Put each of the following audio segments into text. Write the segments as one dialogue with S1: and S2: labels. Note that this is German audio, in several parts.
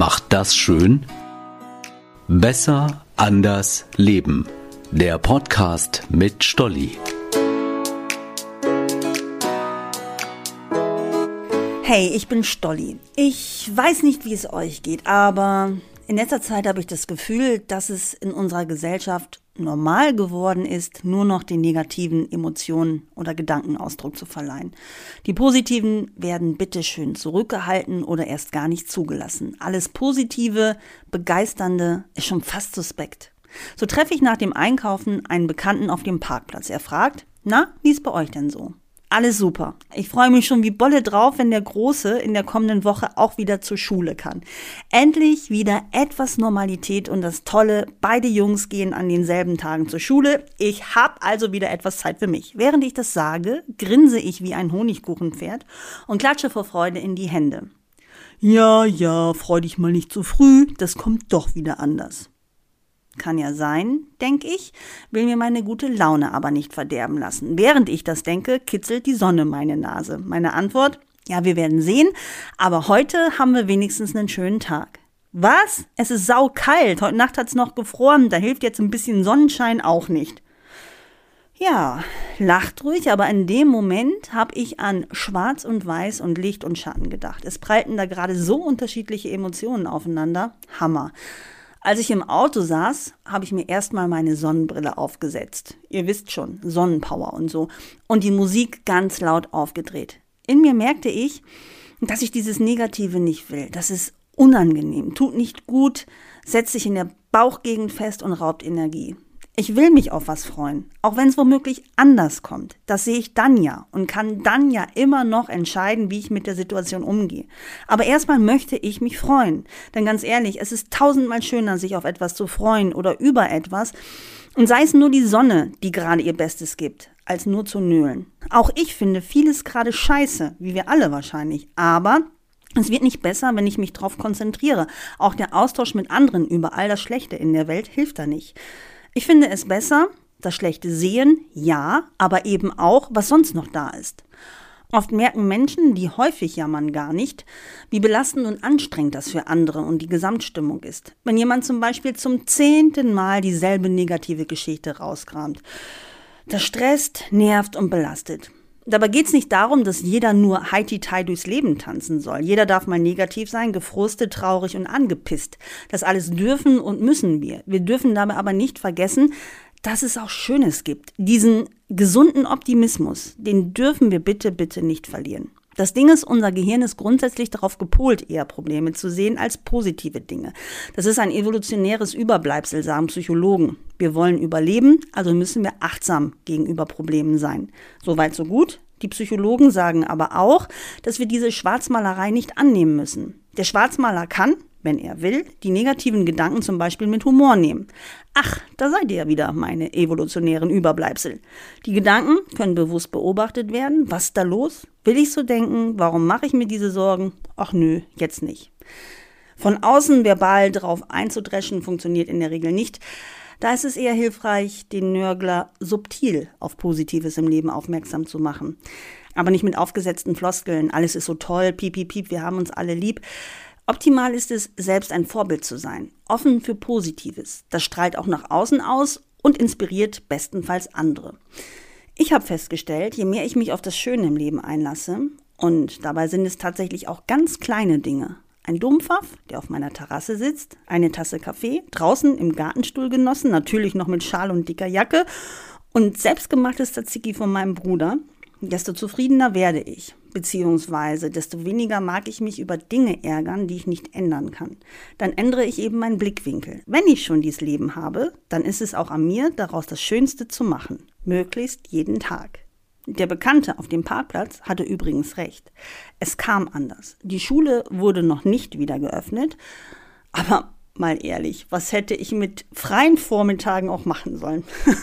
S1: macht das schön? Besser, anders, leben. Der Podcast mit Stolli.
S2: Hey, ich bin Stolli. Ich weiß nicht, wie es euch geht, aber in letzter Zeit habe ich das Gefühl, dass es in unserer Gesellschaft normal geworden ist, nur noch den negativen Emotionen oder Gedanken Ausdruck zu verleihen. Die positiven werden bitteschön zurückgehalten oder erst gar nicht zugelassen. Alles Positive, Begeisternde ist schon fast suspekt. So treffe ich nach dem Einkaufen einen Bekannten auf dem Parkplatz. Er fragt, na, wie ist bei euch denn so? Alles super. Ich freue mich schon wie Bolle drauf, wenn der Große in der kommenden Woche auch wieder zur Schule kann. Endlich wieder etwas Normalität und das Tolle, beide Jungs gehen an denselben Tagen zur Schule. Ich habe also wieder etwas Zeit für mich. Während ich das sage, grinse ich wie ein Honigkuchenpferd und klatsche vor Freude in die Hände. Ja, ja, freu dich mal nicht zu früh, das kommt doch wieder anders. Kann ja sein, denke ich, will mir meine gute Laune aber nicht verderben lassen. Während ich das denke, kitzelt die Sonne meine Nase. Meine Antwort? Ja, wir werden sehen, aber heute haben wir wenigstens einen schönen Tag. Was? Es ist saukalt. Heute Nacht hat's noch gefroren. Da hilft jetzt ein bisschen Sonnenschein auch nicht. Ja, lacht ruhig, aber in dem Moment habe ich an Schwarz und Weiß und Licht und Schatten gedacht. Es prallten da gerade so unterschiedliche Emotionen aufeinander. Hammer. Als ich im Auto saß, habe ich mir erstmal meine Sonnenbrille aufgesetzt. Ihr wisst schon, Sonnenpower und so. Und die Musik ganz laut aufgedreht. In mir merkte ich, dass ich dieses Negative nicht will. Das ist unangenehm, tut nicht gut, setzt sich in der Bauchgegend fest und raubt Energie. Ich will mich auf was freuen, auch wenn es womöglich anders kommt. Das sehe ich dann ja und kann dann ja immer noch entscheiden, wie ich mit der Situation umgehe. Aber erstmal möchte ich mich freuen. Denn ganz ehrlich, es ist tausendmal schöner, sich auf etwas zu freuen oder über etwas. Und sei es nur die Sonne, die gerade ihr Bestes gibt, als nur zu nölen. Auch ich finde vieles gerade scheiße, wie wir alle wahrscheinlich. Aber es wird nicht besser, wenn ich mich darauf konzentriere. Auch der Austausch mit anderen über all das Schlechte in der Welt hilft da nicht. Ich finde es besser, das schlechte Sehen, ja, aber eben auch, was sonst noch da ist. Oft merken Menschen, die häufig jammern, gar nicht, wie belastend und anstrengend das für andere und die Gesamtstimmung ist. Wenn jemand zum Beispiel zum zehnten Mal dieselbe negative Geschichte rauskramt. Das stresst, nervt und belastet. Dabei geht es nicht darum, dass jeder nur Haiti-Tai durchs Leben tanzen soll. Jeder darf mal negativ sein, gefrustet, traurig und angepisst. Das alles dürfen und müssen wir. Wir dürfen dabei aber nicht vergessen, dass es auch Schönes gibt. Diesen gesunden Optimismus, den dürfen wir bitte, bitte nicht verlieren. Das Ding ist, unser Gehirn ist grundsätzlich darauf gepolt, eher Probleme zu sehen als positive Dinge. Das ist ein evolutionäres Überbleibsel, sagen Psychologen. Wir wollen überleben, also müssen wir achtsam gegenüber Problemen sein. Soweit, so gut. Die Psychologen sagen aber auch, dass wir diese Schwarzmalerei nicht annehmen müssen. Der Schwarzmaler kann, wenn er will, die negativen Gedanken zum Beispiel mit Humor nehmen. Ach, da seid ihr ja wieder, meine evolutionären Überbleibsel. Die Gedanken können bewusst beobachtet werden. Was ist da los? Will ich so denken? Warum mache ich mir diese Sorgen? Ach nö, jetzt nicht. Von außen verbal drauf einzudreschen funktioniert in der Regel nicht. Da ist es eher hilfreich, den Nörgler subtil auf Positives im Leben aufmerksam zu machen. Aber nicht mit aufgesetzten Floskeln. Alles ist so toll, piep, piep, piep, wir haben uns alle lieb. Optimal ist es, selbst ein Vorbild zu sein, offen für Positives. Das strahlt auch nach außen aus und inspiriert bestenfalls andere. Ich habe festgestellt, je mehr ich mich auf das Schöne im Leben einlasse, und dabei sind es tatsächlich auch ganz kleine Dinge. Ein Dumpfaff, der auf meiner Terrasse sitzt, eine Tasse Kaffee, draußen im Gartenstuhl genossen, natürlich noch mit Schal und dicker Jacke und selbstgemachtes Tzatziki von meinem Bruder, desto zufriedener werde ich. Beziehungsweise desto weniger mag ich mich über Dinge ärgern, die ich nicht ändern kann. Dann ändere ich eben meinen Blickwinkel. Wenn ich schon dieses Leben habe, dann ist es auch an mir, daraus das Schönste zu machen. Möglichst jeden Tag. Der Bekannte auf dem Parkplatz hatte übrigens recht. Es kam anders. Die Schule wurde noch nicht wieder geöffnet, aber mal ehrlich, was hätte ich mit freien Vormittagen auch machen sollen?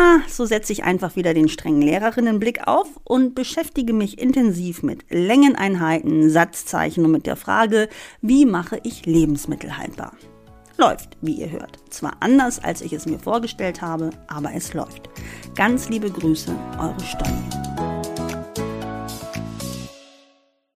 S2: Ah, so setze ich einfach wieder den strengen Lehrerinnenblick auf und beschäftige mich intensiv mit Längeneinheiten, Satzzeichen und mit der Frage, wie mache ich Lebensmittel haltbar? Läuft, wie ihr hört. Zwar anders, als ich es mir vorgestellt habe, aber es läuft. Ganz liebe Grüße, eure Steuer.